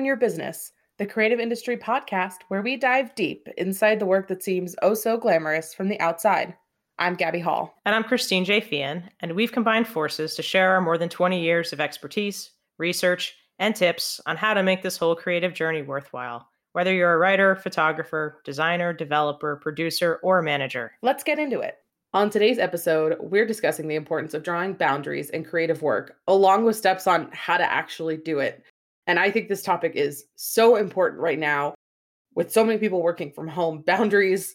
In Your Business, the creative industry podcast where we dive deep inside the work that seems oh so glamorous from the outside. I'm Gabby Hall. And I'm Christine J. Fian, and we've combined forces to share our more than 20 years of expertise, research, and tips on how to make this whole creative journey worthwhile, whether you're a writer, photographer, designer, developer, producer, or manager. Let's get into it. On today's episode, we're discussing the importance of drawing boundaries in creative work, along with steps on how to actually do it. And I think this topic is so important right now with so many people working from home. Boundaries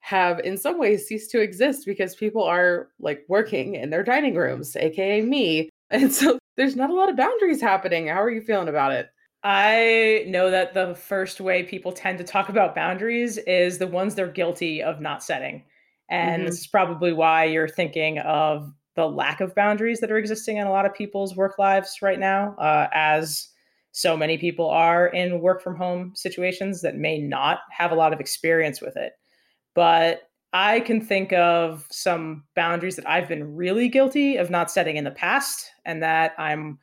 have, in some ways, ceased to exist because people are like working in their dining rooms, AKA me. And so there's not a lot of boundaries happening. How are you feeling about it? I know that the first way people tend to talk about boundaries is the ones they're guilty of not setting. And mm-hmm. this is probably why you're thinking of the lack of boundaries that are existing in a lot of people's work lives right now, uh, as so many people are in work from home situations that may not have a lot of experience with it. But I can think of some boundaries that I've been really guilty of not setting in the past and that I'm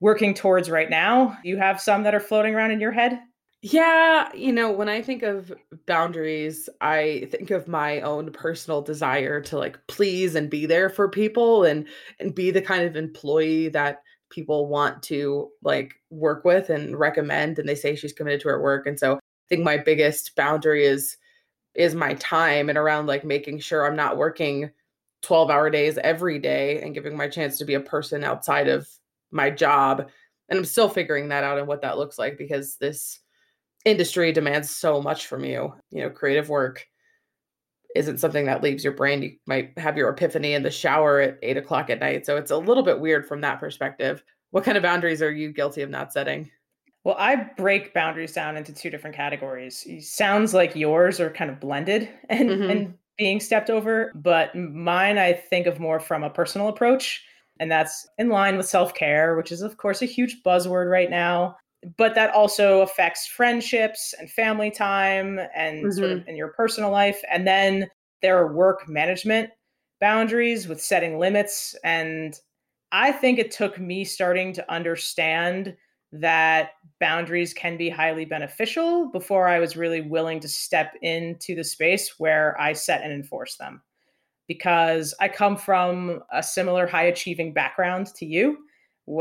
working towards right now. You have some that are floating around in your head? Yeah, you know, when I think of boundaries, I think of my own personal desire to like please and be there for people and and be the kind of employee that people want to like work with and recommend and they say she's committed to her work. And so I think my biggest boundary is is my time and around like making sure I'm not working 12 hour days every day and giving my chance to be a person outside of my job. And I'm still figuring that out and what that looks like because this industry demands so much from you. You know, creative work isn't something that leaves your brain. You might have your epiphany in the shower at eight o'clock at night. So it's a little bit weird from that perspective. What kind of boundaries are you guilty of not setting? Well, I break boundaries down into two different categories. It sounds like yours are kind of blended and, mm-hmm. and being stepped over, but mine I think of more from a personal approach. And that's in line with self care, which is, of course, a huge buzzword right now but that also affects friendships and family time and mm-hmm. sort of mm-hmm. in your personal life. And then there are work management boundaries with setting limits. And I think it took me starting to understand that boundaries can be highly beneficial before I was really willing to step into the space where I set and enforce them. Because I come from a similar high achieving background to you,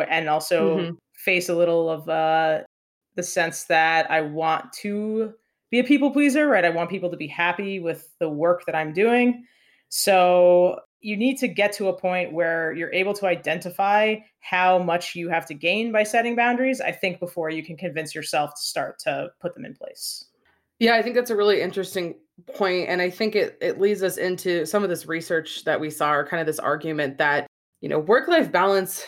and also mm-hmm face a little of uh, the sense that I want to be a people pleaser, right? I want people to be happy with the work that I'm doing. So you need to get to a point where you're able to identify how much you have to gain by setting boundaries, I think, before you can convince yourself to start to put them in place. Yeah, I think that's a really interesting point, And I think it, it leads us into some of this research that we saw, or kind of this argument that, you know, work life balance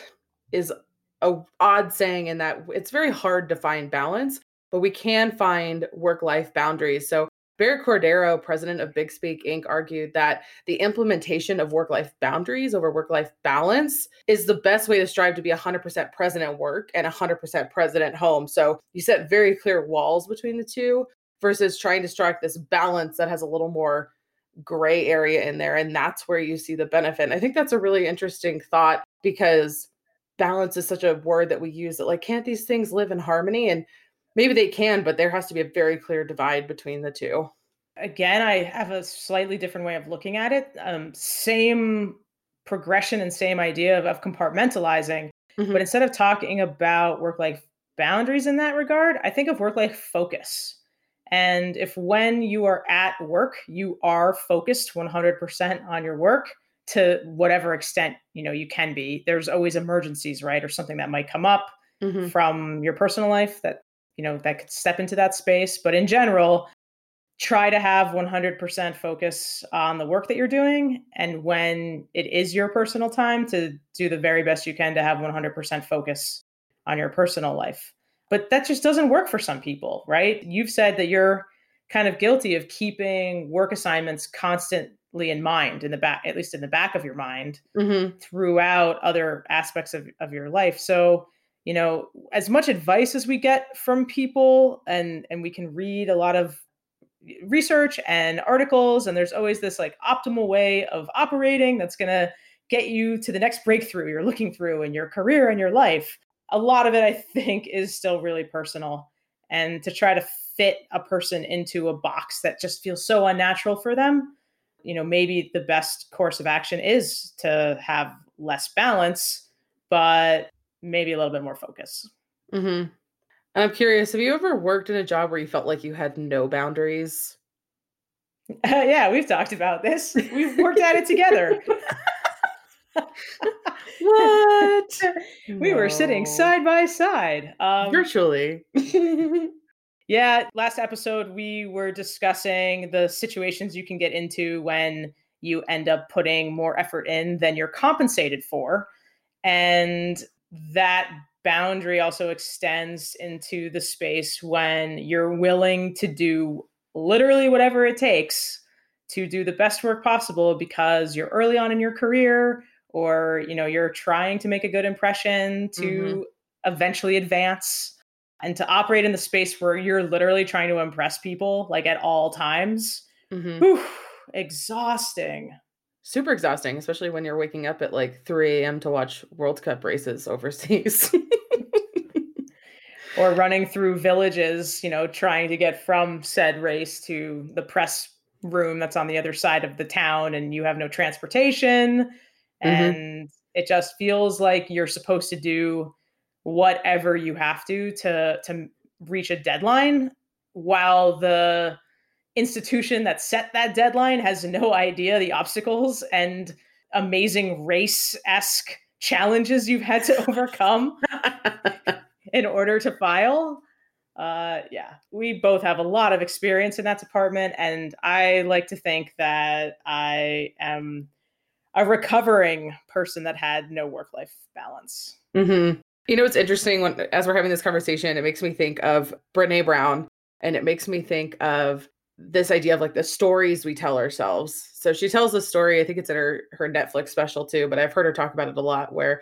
is a odd saying in that it's very hard to find balance, but we can find work life boundaries. So Barry Cordero, president of Big Speak Inc., argued that the implementation of work life boundaries over work life balance is the best way to strive to be 100% present at work and 100% present at home. So you set very clear walls between the two versus trying to strike this balance that has a little more gray area in there. And that's where you see the benefit. And I think that's a really interesting thought because balance is such a word that we use that like can't these things live in harmony? And maybe they can but there has to be a very clear divide between the two. Again i have a slightly different way of looking at it. Um, same progression and same idea of, of compartmentalizing mm-hmm. but instead of talking about work life boundaries in that regard i think of work life focus. And if when you are at work you are focused 100% on your work to whatever extent you know you can be there's always emergencies right or something that might come up mm-hmm. from your personal life that you know that could step into that space. But in general try to have 100% focus on the work that you're doing and when it is your personal time to do the very best you can to have 100% focus on your personal life. But that just doesn't work for some people right? You've said that you're kind of guilty of keeping work assignments constant in mind in the back at least in the back of your mind mm-hmm. throughout other aspects of, of your life so you know as much advice as we get from people and and we can read a lot of research and articles and there's always this like optimal way of operating that's going to get you to the next breakthrough you're looking through in your career and your life a lot of it I think is still really personal. And to try to fit a person into a box that just feels so unnatural for them, you know, maybe the best course of action is to have less balance, but maybe a little bit more focus. Mm-hmm. I'm curious, have you ever worked in a job where you felt like you had no boundaries? Uh, yeah, we've talked about this. We've worked at it together. what? We no. were sitting side by side. Um, Virtually. Yeah, last episode we were discussing the situations you can get into when you end up putting more effort in than you're compensated for. And that boundary also extends into the space when you're willing to do literally whatever it takes to do the best work possible because you're early on in your career or you know you're trying to make a good impression to mm-hmm. eventually advance and to operate in the space where you're literally trying to impress people like at all times mm-hmm. whew, exhausting super exhausting especially when you're waking up at like 3 a.m to watch world cup races overseas or running through villages you know trying to get from said race to the press room that's on the other side of the town and you have no transportation Mm-hmm. and it just feels like you're supposed to do whatever you have to to to reach a deadline while the institution that set that deadline has no idea the obstacles and amazing race-esque challenges you've had to overcome in order to file uh, yeah, we both have a lot of experience in that department, and I like to think that I am a recovering person that had no work life balance. Mm-hmm. You know, it's interesting when as we're having this conversation, it makes me think of Brene Brown, and it makes me think of this idea of like the stories we tell ourselves. So she tells a story. I think it's in her her Netflix special too, but I've heard her talk about it a lot. Where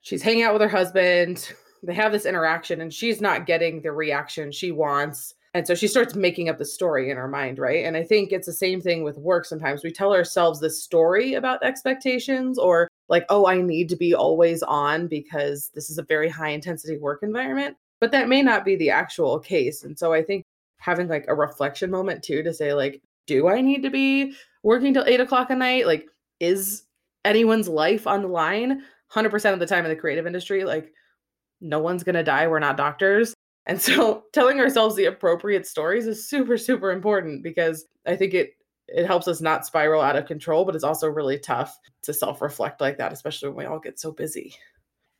she's hanging out with her husband, they have this interaction, and she's not getting the reaction she wants and so she starts making up the story in her mind, right? And I think it's the same thing with work sometimes. We tell ourselves this story about expectations or like, oh, I need to be always on because this is a very high intensity work environment. But that may not be the actual case. And so I think having like a reflection moment too to say, like, do I need to be working till eight o'clock at night? Like, is anyone's life on the line? 100% of the time in the creative industry, like, no one's going to die. We're not doctors. And so telling ourselves the appropriate stories is super, super important because I think it it helps us not spiral out of control, but it's also really tough to self-reflect like that, especially when we all get so busy.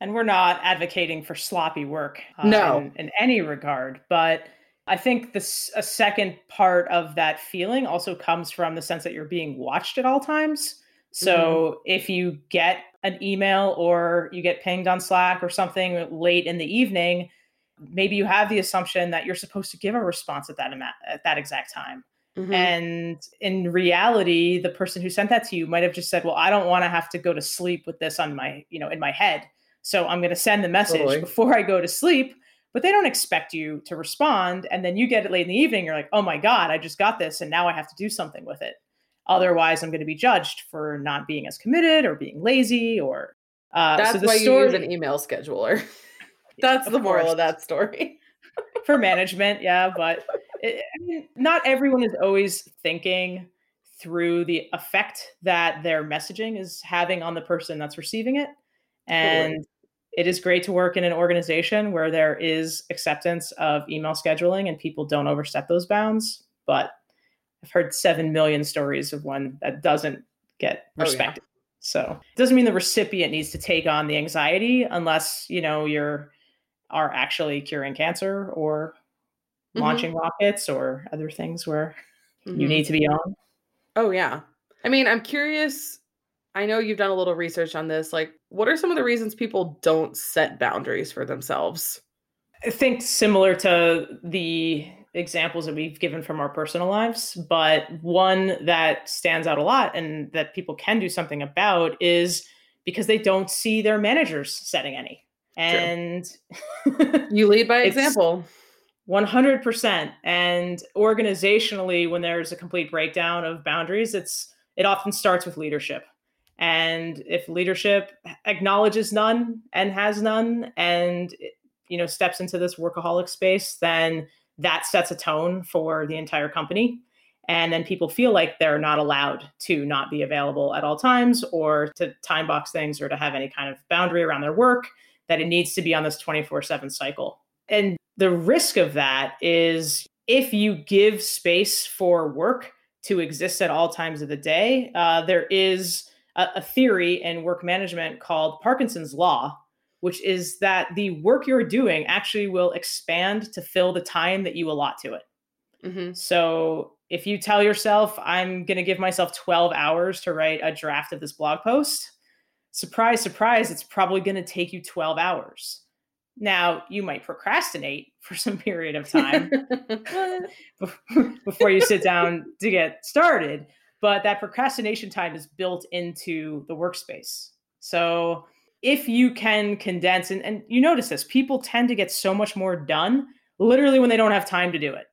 And we're not advocating for sloppy work uh, no. in, in any regard, but I think this a second part of that feeling also comes from the sense that you're being watched at all times. So mm-hmm. if you get an email or you get pinged on Slack or something late in the evening, maybe you have the assumption that you're supposed to give a response at that amount, at that exact time. Mm-hmm. And in reality, the person who sent that to you might have just said, "Well, I don't want to have to go to sleep with this on my, you know, in my head. So I'm going to send the message totally. before I go to sleep." But they don't expect you to respond, and then you get it late in the evening. You're like, "Oh my god, I just got this, and now I have to do something with it." Otherwise, I'm going to be judged for not being as committed or being lazy or. Uh, That's so why story- you use an email scheduler. That's the moral course. of that story. For management, yeah, but it, I mean, not everyone is always thinking through the effect that their messaging is having on the person that's receiving it. And totally. it is great to work in an organization where there is acceptance of email scheduling and people don't overstep those bounds. But I've heard 7 million stories of one that doesn't get respected. Oh, yeah. So it doesn't mean the recipient needs to take on the anxiety unless, you know, you're are actually curing cancer or mm-hmm. launching rockets or other things where mm-hmm. you need to be on. Oh, yeah. I mean, I'm curious. I know you've done a little research on this. Like, what are some of the reasons people don't set boundaries for themselves? I think similar to the examples that we've given from our personal lives, but one that stands out a lot and that people can do something about is because they don't see their managers setting any and you lead by example. 100% and organizationally when there's a complete breakdown of boundaries it's it often starts with leadership. And if leadership acknowledges none and has none and you know steps into this workaholic space, then that sets a tone for the entire company. And then people feel like they're not allowed to not be available at all times or to time box things or to have any kind of boundary around their work, that it needs to be on this 24 7 cycle. And the risk of that is if you give space for work to exist at all times of the day, uh, there is a, a theory in work management called Parkinson's Law, which is that the work you're doing actually will expand to fill the time that you allot to it. Mm-hmm. So if you tell yourself, I'm going to give myself 12 hours to write a draft of this blog post, surprise, surprise, it's probably going to take you 12 hours. Now, you might procrastinate for some period of time before you sit down to get started, but that procrastination time is built into the workspace. So if you can condense, and, and you notice this, people tend to get so much more done literally when they don't have time to do it.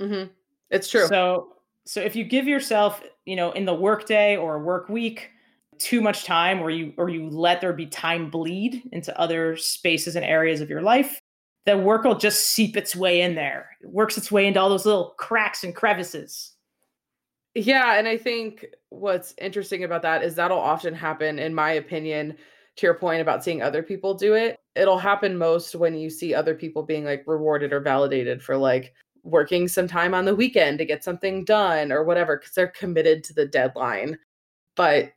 Mm-hmm. It's true. So, so if you give yourself, you know, in the workday or work week, too much time or you or you let there be time bleed into other spaces and areas of your life the work will just seep its way in there it works its way into all those little cracks and crevices yeah, and I think what's interesting about that is that'll often happen, in my opinion, to your point about seeing other people do it. It'll happen most when you see other people being like rewarded or validated for like working some time on the weekend to get something done or whatever, because they're committed to the deadline. But,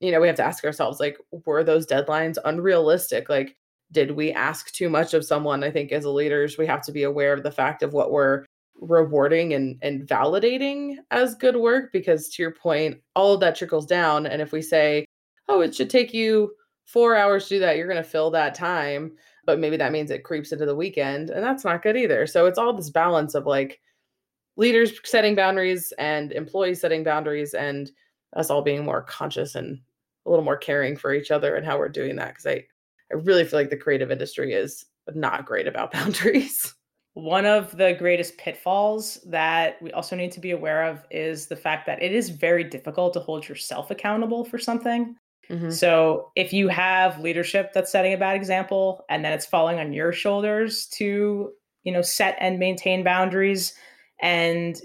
you know, we have to ask ourselves, like, were those deadlines unrealistic? Like, did we ask too much of someone? I think as leaders, we have to be aware of the fact of what we're rewarding and and validating as good work because to your point all of that trickles down and if we say oh it should take you 4 hours to do that you're going to fill that time but maybe that means it creeps into the weekend and that's not good either so it's all this balance of like leaders setting boundaries and employees setting boundaries and us all being more conscious and a little more caring for each other and how we're doing that because i i really feel like the creative industry is not great about boundaries one of the greatest pitfalls that we also need to be aware of is the fact that it is very difficult to hold yourself accountable for something. Mm-hmm. So if you have leadership that's setting a bad example and then it's falling on your shoulders to, you know, set and maintain boundaries and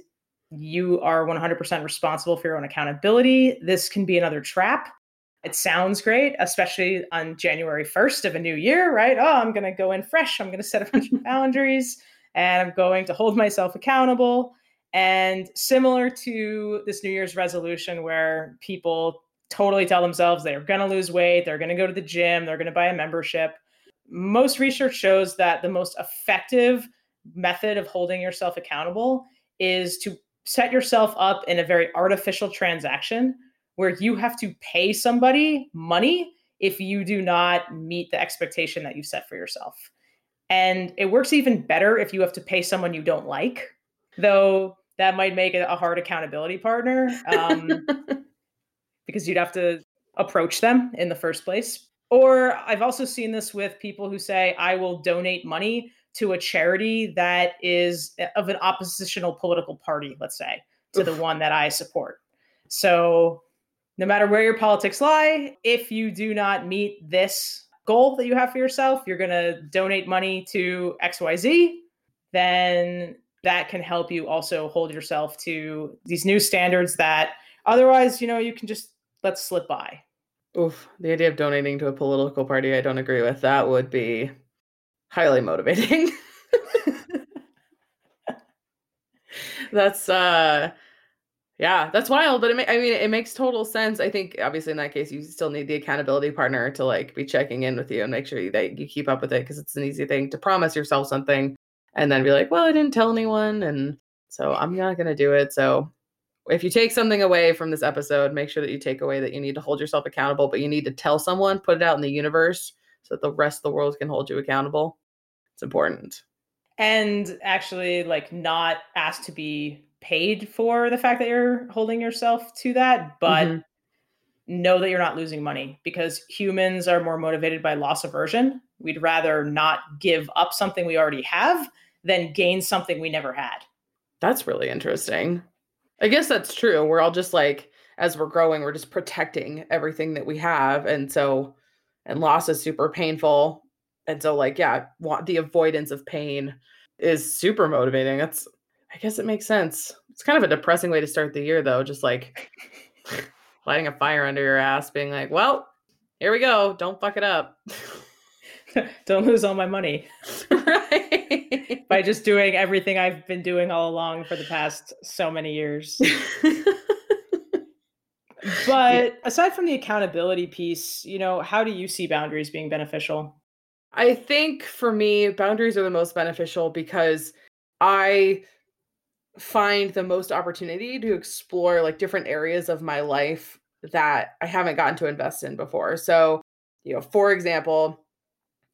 you are 100% responsible for your own accountability, this can be another trap. It sounds great, especially on January 1st of a new year, right? Oh, I'm going to go in fresh. I'm going to set a bunch of boundaries and I'm going to hold myself accountable. And similar to this New Year's resolution, where people totally tell themselves they're going to lose weight, they're going to go to the gym, they're going to buy a membership. Most research shows that the most effective method of holding yourself accountable is to set yourself up in a very artificial transaction where you have to pay somebody money if you do not meet the expectation that you set for yourself. And it works even better if you have to pay someone you don't like, though that might make it a hard accountability partner um, because you'd have to approach them in the first place. Or I've also seen this with people who say, I will donate money to a charity that is of an oppositional political party, let's say, to Oof. the one that I support. So no matter where your politics lie, if you do not meet this goal that you have for yourself, you're going to donate money to XYZ, then that can help you also hold yourself to these new standards that otherwise, you know, you can just let slip by. Oof, the idea of donating to a political party, I don't agree with. That would be highly motivating. That's uh yeah, that's wild, but it ma- I mean, it makes total sense. I think obviously in that case, you still need the accountability partner to like be checking in with you and make sure that you keep up with it because it's an easy thing to promise yourself something and then be like, well, I didn't tell anyone, and so I'm not gonna do it. So if you take something away from this episode, make sure that you take away that you need to hold yourself accountable, but you need to tell someone, put it out in the universe so that the rest of the world can hold you accountable. It's important. And actually, like, not ask to be paid for the fact that you're holding yourself to that, but mm-hmm. know that you're not losing money because humans are more motivated by loss aversion. We'd rather not give up something we already have than gain something we never had. That's really interesting. I guess that's true. We're all just like, as we're growing, we're just protecting everything that we have. And so, and loss is super painful. And so, like, yeah, want the avoidance of pain is super motivating. That's, I guess it makes sense. It's kind of a depressing way to start the year, though. Just like lighting a fire under your ass, being like, well, here we go. Don't fuck it up. Don't lose all my money. right. By just doing everything I've been doing all along for the past so many years. but aside from the accountability piece, you know, how do you see boundaries being beneficial? I think for me, boundaries are the most beneficial because I find the most opportunity to explore like different areas of my life that I haven't gotten to invest in before. So, you know, for example,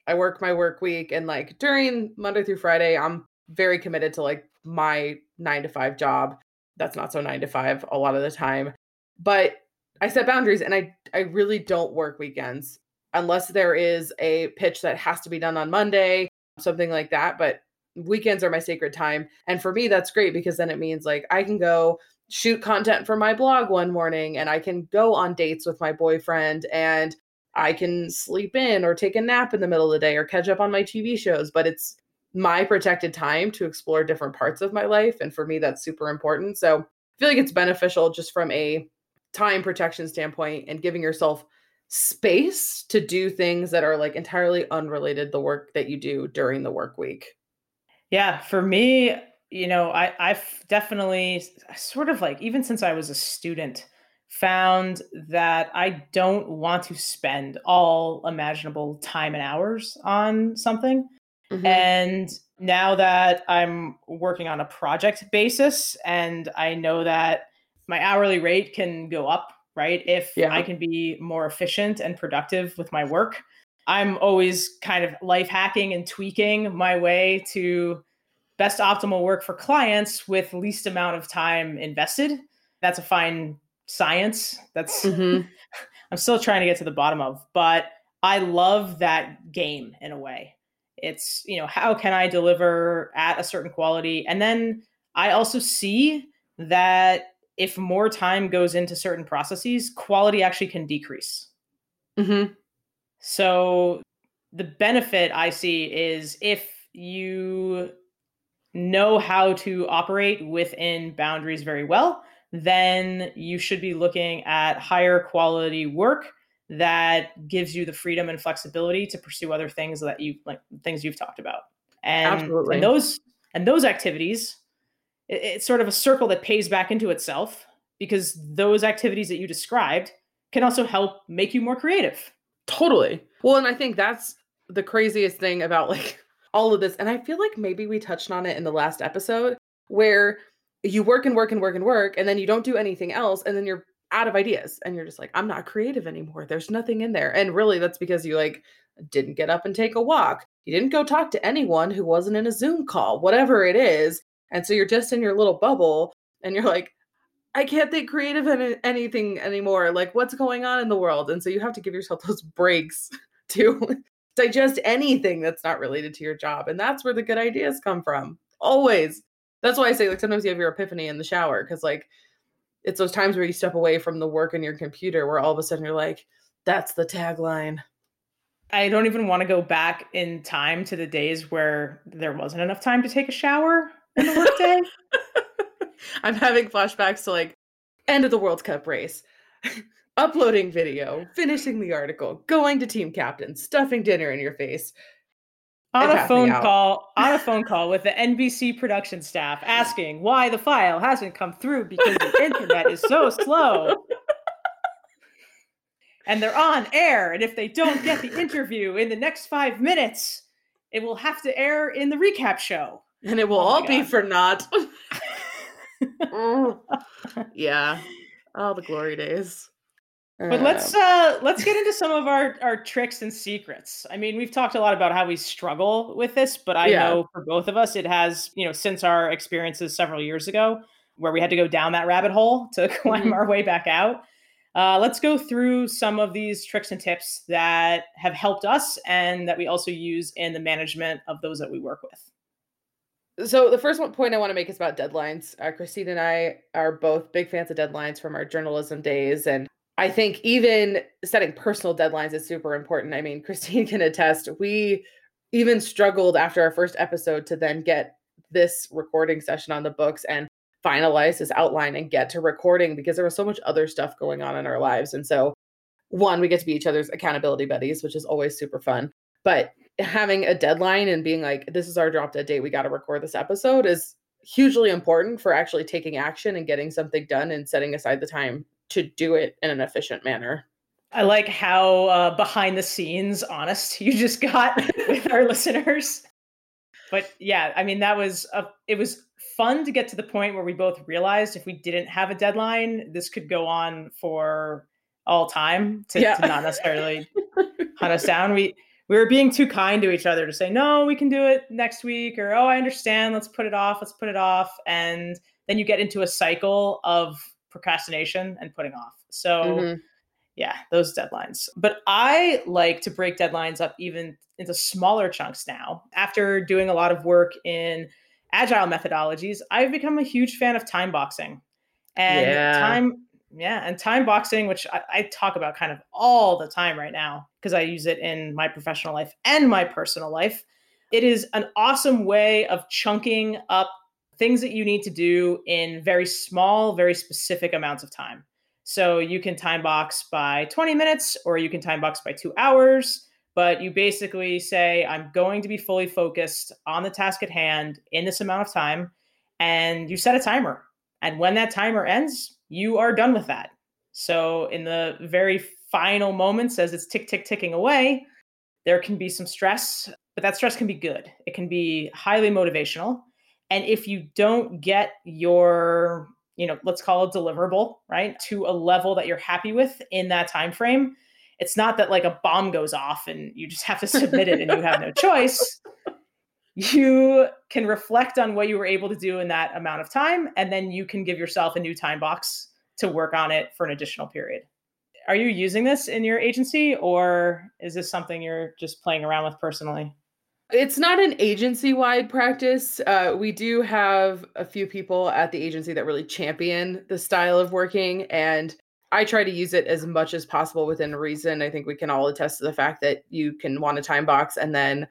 I work my work week and like during Monday through Friday, I'm very committed to like my nine to five job. That's not so nine to five a lot of the time. But I set boundaries and I I really don't work weekends unless there is a pitch that has to be done on Monday, something like that. But weekends are my sacred time. And for me, that's great because then it means like I can go shoot content for my blog one morning and I can go on dates with my boyfriend and I can sleep in or take a nap in the middle of the day or catch up on my TV shows. But it's my protected time to explore different parts of my life. And for me, that's super important. So I feel like it's beneficial just from a time protection standpoint and giving yourself space to do things that are like entirely unrelated the work that you do during the work week. Yeah, for me, you know, I I've definitely sort of like even since I was a student found that I don't want to spend all imaginable time and hours on something. Mm-hmm. And now that I'm working on a project basis and I know that my hourly rate can go up, right? If yeah. I can be more efficient and productive with my work. I'm always kind of life hacking and tweaking my way to best optimal work for clients with least amount of time invested. That's a fine science. That's mm-hmm. I'm still trying to get to the bottom of, but I love that game in a way. It's, you know, how can I deliver at a certain quality? And then I also see that if more time goes into certain processes, quality actually can decrease. Mm-hmm. So the benefit I see is if you know how to operate within boundaries very well, then you should be looking at higher quality work that gives you the freedom and flexibility to pursue other things that you like things you've talked about. And, Absolutely. and those and those activities it, it's sort of a circle that pays back into itself because those activities that you described can also help make you more creative. Totally. Well, and I think that's the craziest thing about like all of this. And I feel like maybe we touched on it in the last episode where you work and work and work and work, and then you don't do anything else, and then you're out of ideas and you're just like, I'm not creative anymore. There's nothing in there. And really, that's because you like didn't get up and take a walk. You didn't go talk to anyone who wasn't in a Zoom call, whatever it is. And so you're just in your little bubble and you're like, I can't think creative in anything anymore. Like, what's going on in the world? And so you have to give yourself those breaks to digest anything that's not related to your job. And that's where the good ideas come from. Always. That's why I say, like, sometimes you have your epiphany in the shower because, like, it's those times where you step away from the work in your computer where all of a sudden you're like, that's the tagline. I don't even want to go back in time to the days where there wasn't enough time to take a shower in the workday. I'm having flashbacks to like end of the World Cup race, uploading video, finishing the article, going to team captain, stuffing dinner in your face. On a phone call, on a phone call with the NBC production staff asking why the file hasn't come through because the internet is so slow. And they're on air, and if they don't get the interview in the next five minutes, it will have to air in the recap show. And it will oh all God. be for naught. Mm. yeah. All the glory days. But let's uh let's get into some of our our tricks and secrets. I mean, we've talked a lot about how we struggle with this, but I yeah. know for both of us it has, you know, since our experiences several years ago where we had to go down that rabbit hole to climb mm-hmm. our way back out. Uh, let's go through some of these tricks and tips that have helped us and that we also use in the management of those that we work with. So the first one point I want to make is about deadlines. Uh, Christine and I are both big fans of deadlines from our journalism days, and I think even setting personal deadlines is super important. I mean, Christine can attest. We even struggled after our first episode to then get this recording session on the books and finalize this outline and get to recording because there was so much other stuff going on in our lives. And so, one, we get to be each other's accountability buddies, which is always super fun. But having a deadline and being like, this is our drop dead date, we got to record this episode is hugely important for actually taking action and getting something done and setting aside the time to do it in an efficient manner. I like how uh, behind the scenes honest you just got with our listeners. But yeah, I mean that was a, it was fun to get to the point where we both realized if we didn't have a deadline, this could go on for all time to, yeah. to not necessarily hunt us down. We we were being too kind to each other to say no, we can do it next week, or oh, I understand, let's put it off, let's put it off, and then you get into a cycle of procrastination and putting off. So. Mm-hmm yeah, those deadlines. But I like to break deadlines up even into smaller chunks now. After doing a lot of work in agile methodologies, I've become a huge fan of time boxing. And yeah. time yeah, and time boxing, which I, I talk about kind of all the time right now because I use it in my professional life and my personal life. It is an awesome way of chunking up things that you need to do in very small, very specific amounts of time. So you can time box by 20 minutes or you can time box by two hours, but you basically say, I'm going to be fully focused on the task at hand in this amount of time. And you set a timer. And when that timer ends, you are done with that. So in the very final moments, as it's tick, tick, ticking away, there can be some stress, but that stress can be good. It can be highly motivational. And if you don't get your you know let's call it deliverable right to a level that you're happy with in that time frame it's not that like a bomb goes off and you just have to submit it and you have no choice. You can reflect on what you were able to do in that amount of time and then you can give yourself a new time box to work on it for an additional period. Are you using this in your agency or is this something you're just playing around with personally it's not an agency wide practice. Uh, we do have a few people at the agency that really champion the style of working, and I try to use it as much as possible within reason. I think we can all attest to the fact that you can want a time box, and then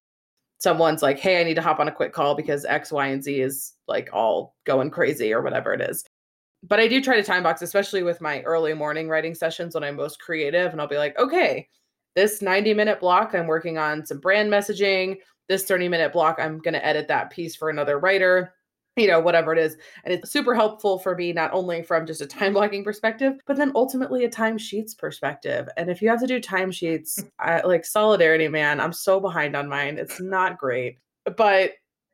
someone's like, "Hey, I need to hop on a quick call because X, Y, and Z is like all going crazy or whatever it is." But I do try to time box, especially with my early morning writing sessions when I'm most creative, and I'll be like, "Okay, this 90 minute block, I'm working on some brand messaging." This 30 minute block, I'm going to edit that piece for another writer, you know, whatever it is. And it's super helpful for me, not only from just a time blocking perspective, but then ultimately a timesheets perspective. And if you have to do timesheets, I, like solidarity, man, I'm so behind on mine. It's not great, but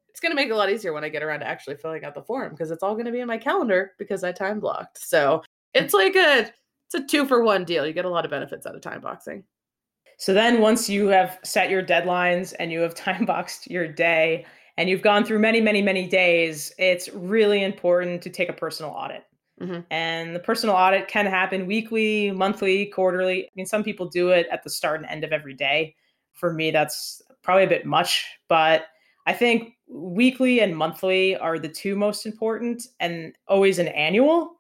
it's going to make it a lot easier when I get around to actually filling out the form because it's all going to be in my calendar because I time blocked. So it's like a, it's a two for one deal. You get a lot of benefits out of time boxing. So then once you have set your deadlines and you have time boxed your day and you've gone through many, many, many days, it's really important to take a personal audit. Mm-hmm. And the personal audit can happen weekly, monthly, quarterly. I mean, some people do it at the start and end of every day. For me, that's probably a bit much, but I think weekly and monthly are the two most important, and always an annual.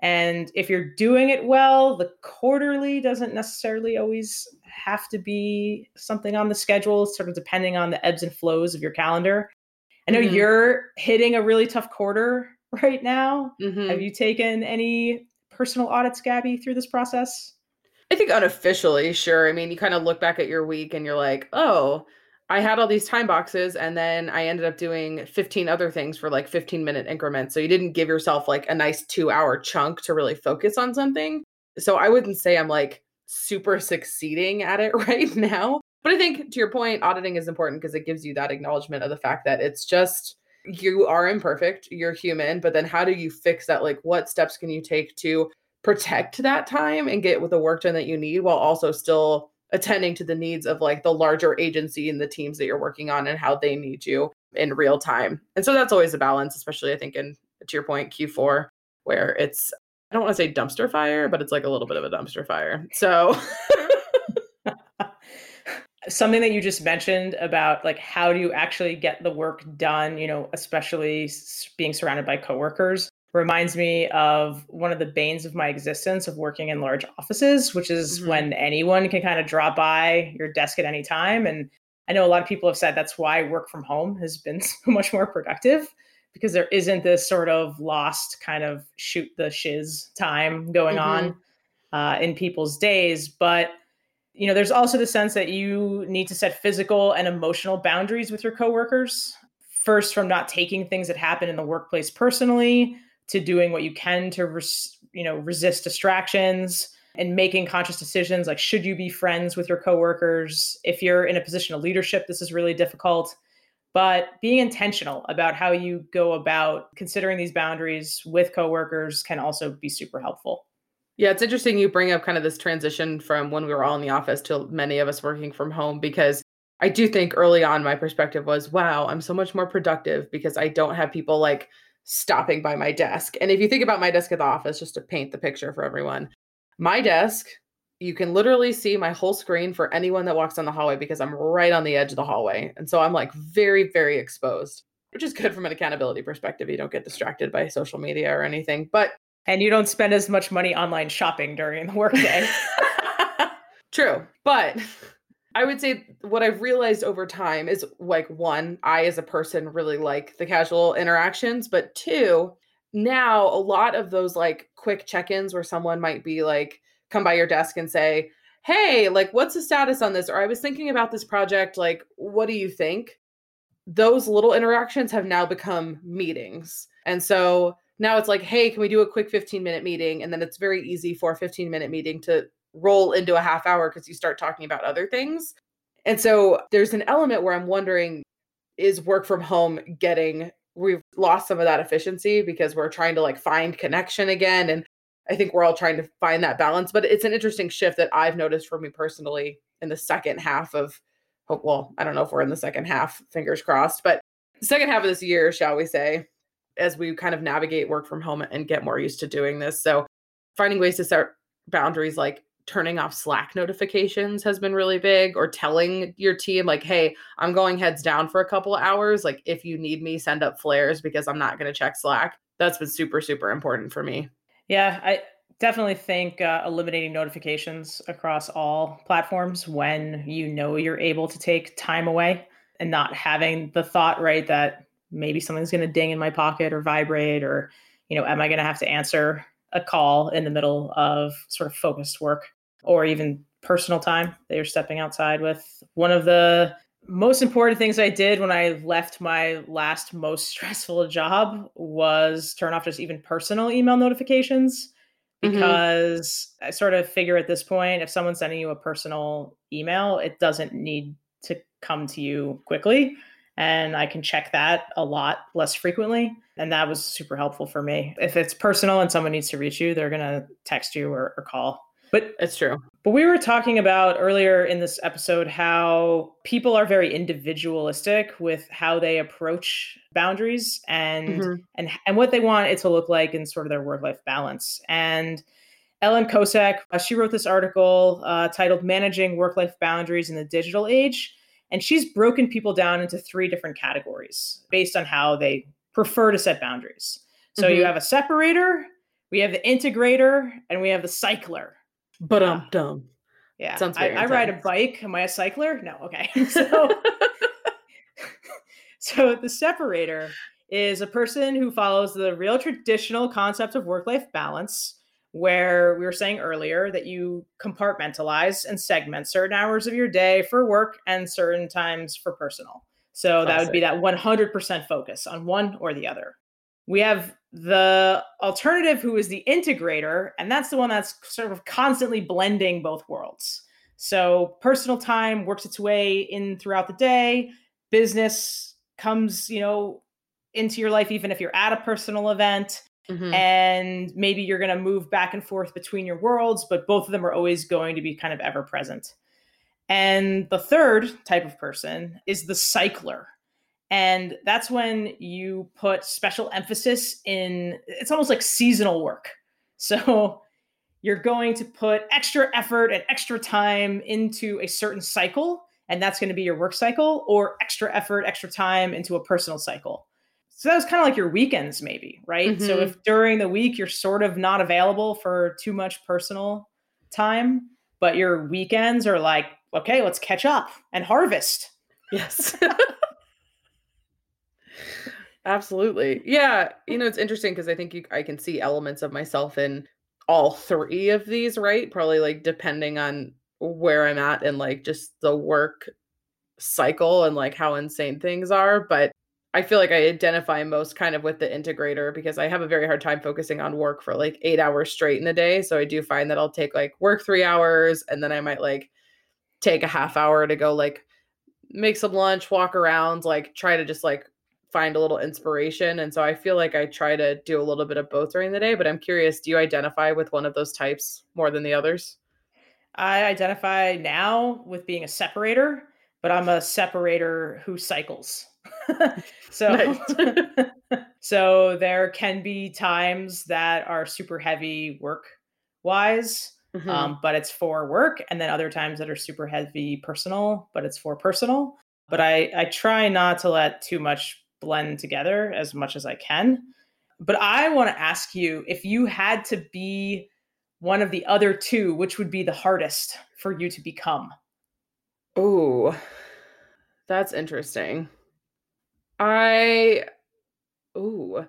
And if you're doing it well, the quarterly doesn't necessarily always have to be something on the schedule, sort of depending on the ebbs and flows of your calendar. I know mm-hmm. you're hitting a really tough quarter right now. Mm-hmm. Have you taken any personal audits, Gabby, through this process? I think unofficially, sure. I mean, you kind of look back at your week and you're like, oh, I had all these time boxes and then I ended up doing 15 other things for like 15 minute increments. So you didn't give yourself like a nice two hour chunk to really focus on something. So I wouldn't say I'm like super succeeding at it right now. But I think to your point, auditing is important because it gives you that acknowledgement of the fact that it's just you are imperfect, you're human, but then how do you fix that? Like, what steps can you take to protect that time and get with the work done that you need while also still attending to the needs of like the larger agency and the teams that you're working on and how they need you in real time. And so that's always a balance, especially I think in to your point, Q4, where it's I don't want to say dumpster fire, but it's like a little bit of a dumpster fire. So something that you just mentioned about like how do you actually get the work done you know especially being surrounded by coworkers reminds me of one of the banes of my existence of working in large offices which is mm-hmm. when anyone can kind of drop by your desk at any time and i know a lot of people have said that's why work from home has been so much more productive because there isn't this sort of lost kind of shoot the shiz time going mm-hmm. on uh, in people's days but you know, there's also the sense that you need to set physical and emotional boundaries with your coworkers. First, from not taking things that happen in the workplace personally to doing what you can to, res- you know, resist distractions and making conscious decisions like should you be friends with your coworkers? If you're in a position of leadership, this is really difficult. But being intentional about how you go about considering these boundaries with coworkers can also be super helpful. Yeah, it's interesting you bring up kind of this transition from when we were all in the office to many of us working from home because I do think early on my perspective was, wow, I'm so much more productive because I don't have people like stopping by my desk. And if you think about my desk at the office, just to paint the picture for everyone, my desk, you can literally see my whole screen for anyone that walks down the hallway because I'm right on the edge of the hallway. And so I'm like very, very exposed, which is good from an accountability perspective. You don't get distracted by social media or anything. But and you don't spend as much money online shopping during the workday. True. But I would say what I've realized over time is like one, I as a person really like the casual interactions, but two, now a lot of those like quick check-ins where someone might be like come by your desk and say, "Hey, like what's the status on this?" or "I was thinking about this project, like what do you think?" Those little interactions have now become meetings. And so now it's like, hey, can we do a quick 15 minute meeting? And then it's very easy for a 15 minute meeting to roll into a half hour because you start talking about other things. And so there's an element where I'm wondering is work from home getting, we've lost some of that efficiency because we're trying to like find connection again. And I think we're all trying to find that balance. But it's an interesting shift that I've noticed for me personally in the second half of, oh, well, I don't know if we're in the second half, fingers crossed, but second half of this year, shall we say, as we kind of navigate work from home and get more used to doing this. So finding ways to set boundaries like turning off Slack notifications has been really big or telling your team like, "Hey, I'm going heads down for a couple of hours. Like if you need me, send up flares because I'm not going to check Slack." That's been super super important for me. Yeah, I definitely think uh, eliminating notifications across all platforms when you know you're able to take time away and not having the thought right that maybe something's going to ding in my pocket or vibrate or you know am i going to have to answer a call in the middle of sort of focused work or even personal time that you're stepping outside with one of the most important things i did when i left my last most stressful job was turn off just even personal email notifications mm-hmm. because mm-hmm. i sort of figure at this point if someone's sending you a personal email it doesn't need to come to you quickly and I can check that a lot less frequently. And that was super helpful for me. If it's personal and someone needs to reach you, they're going to text you or, or call. But it's true. But we were talking about earlier in this episode how people are very individualistic with how they approach boundaries and mm-hmm. and and what they want it to look like in sort of their work life balance. And Ellen Kossek, uh, she wrote this article uh, titled "Managing Work Life Boundaries in the Digital Age." And she's broken people down into three different categories based on how they prefer to set boundaries. So mm-hmm. you have a separator, we have the integrator, and we have the cycler. But I'm uh, dumb. Yeah. Sounds I, I ride a bike. Am I a cycler? No. Okay. So, so the separator is a person who follows the real traditional concept of work life balance where we were saying earlier that you compartmentalize and segment certain hours of your day for work and certain times for personal. So that would be that 100% focus on one or the other. We have the alternative, who is the integrator, and that's the one that's sort of constantly blending both worlds. So personal time works its way in throughout the day, business comes, you know, into your life even if you're at a personal event Mm-hmm. And maybe you're going to move back and forth between your worlds, but both of them are always going to be kind of ever present. And the third type of person is the cycler. And that's when you put special emphasis in it's almost like seasonal work. So you're going to put extra effort and extra time into a certain cycle and that's going to be your work cycle, or extra effort, extra time into a personal cycle. So that was kind of like your weekends, maybe, right? Mm-hmm. So if during the week you're sort of not available for too much personal time, but your weekends are like, okay, let's catch up and harvest. Yes. Absolutely. Yeah. You know, it's interesting because I think you, I can see elements of myself in all three of these, right? Probably like depending on where I'm at and like just the work cycle and like how insane things are. But I feel like I identify most kind of with the integrator because I have a very hard time focusing on work for like eight hours straight in a day. So I do find that I'll take like work three hours and then I might like take a half hour to go like make some lunch, walk around, like try to just like find a little inspiration. And so I feel like I try to do a little bit of both during the day. But I'm curious, do you identify with one of those types more than the others? I identify now with being a separator, but I'm a separator who cycles. so so there can be times that are super heavy work wise mm-hmm. um, but it's for work and then other times that are super heavy personal but it's for personal but i i try not to let too much blend together as much as i can. But i want to ask you if you had to be one of the other two which would be the hardest for you to become? Oh that's interesting. I ooh.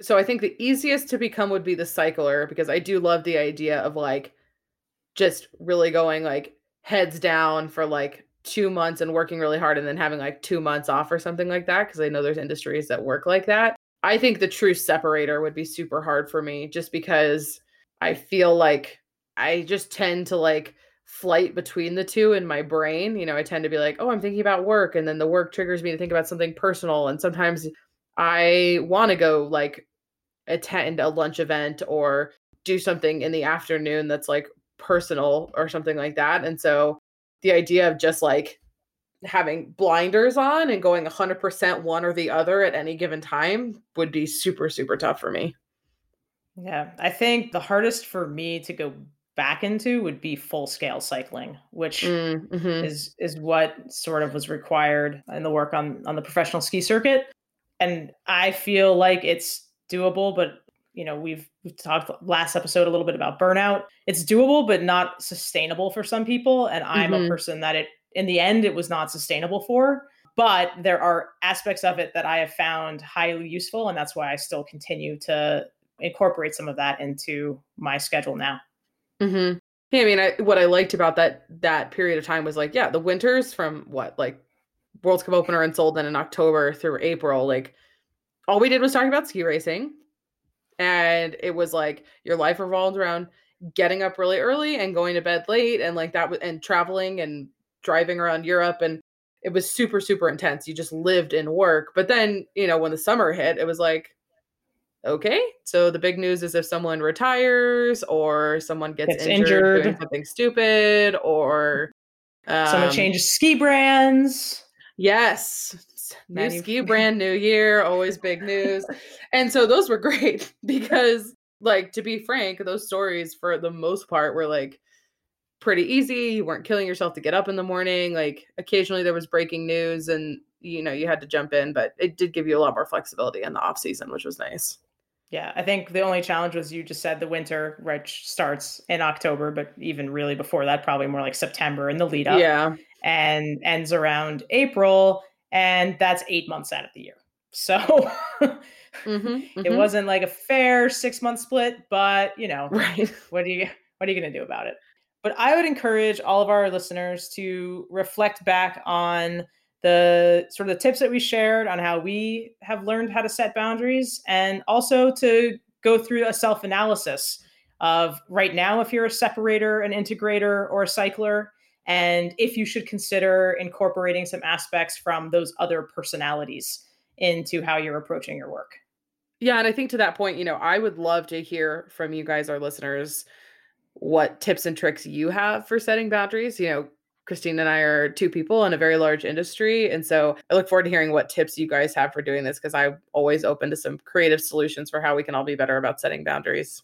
So I think the easiest to become would be the cycler because I do love the idea of like just really going like heads down for like 2 months and working really hard and then having like 2 months off or something like that because I know there's industries that work like that. I think the true separator would be super hard for me just because I feel like I just tend to like flight between the two in my brain. You know, I tend to be like, oh, I'm thinking about work. And then the work triggers me to think about something personal. And sometimes I want to go like attend a lunch event or do something in the afternoon that's like personal or something like that. And so the idea of just like having blinders on and going 100% one or the other at any given time would be super, super tough for me. Yeah. I think the hardest for me to go back into would be full scale cycling, which mm, mm-hmm. is is what sort of was required in the work on on the professional ski circuit. And I feel like it's doable, but you know, we've, we've talked last episode a little bit about burnout. It's doable, but not sustainable for some people. And I'm mm-hmm. a person that it in the end it was not sustainable for. But there are aspects of it that I have found highly useful, and that's why I still continue to incorporate some of that into my schedule now. Mm-hmm. Yeah, I mean, I, what I liked about that that period of time was like, yeah, the winters from what like World Cup opener and Sölden October through April, like all we did was talk about ski racing, and it was like your life revolved around getting up really early and going to bed late, and like that, and traveling and driving around Europe, and it was super super intense. You just lived in work, but then you know when the summer hit, it was like okay so the big news is if someone retires or someone gets, gets injured, injured, doing something stupid or um, someone changes ski brands yes new ski brand new year always big news and so those were great because like to be frank those stories for the most part were like pretty easy you weren't killing yourself to get up in the morning like occasionally there was breaking news and you know you had to jump in but it did give you a lot more flexibility in the off season which was nice yeah, I think the only challenge was you just said the winter, which starts in October, but even really before that, probably more like September in the lead up. Yeah. And ends around April. And that's eight months out of the year. So mm-hmm, mm-hmm. it wasn't like a fair six month split, but you know, right. what are you what are you gonna do about it? But I would encourage all of our listeners to reflect back on the sort of the tips that we shared on how we have learned how to set boundaries and also to go through a self analysis of right now if you're a separator, an integrator, or a cycler, and if you should consider incorporating some aspects from those other personalities into how you're approaching your work. Yeah, and I think to that point, you know, I would love to hear from you guys, our listeners, what tips and tricks you have for setting boundaries. You know, Christine and I are two people in a very large industry. And so I look forward to hearing what tips you guys have for doing this because I'm always open to some creative solutions for how we can all be better about setting boundaries.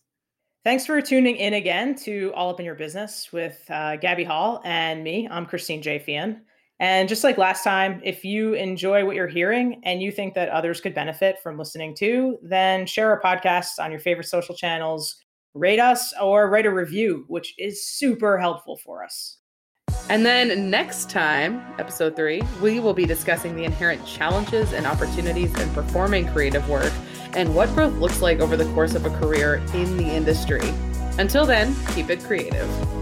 Thanks for tuning in again to All Up in Your Business with uh, Gabby Hall and me. I'm Christine J. Fian. And just like last time, if you enjoy what you're hearing and you think that others could benefit from listening to, then share our podcast on your favorite social channels, rate us, or write a review, which is super helpful for us. And then next time, episode three, we will be discussing the inherent challenges and opportunities in performing creative work and what growth looks like over the course of a career in the industry. Until then, keep it creative.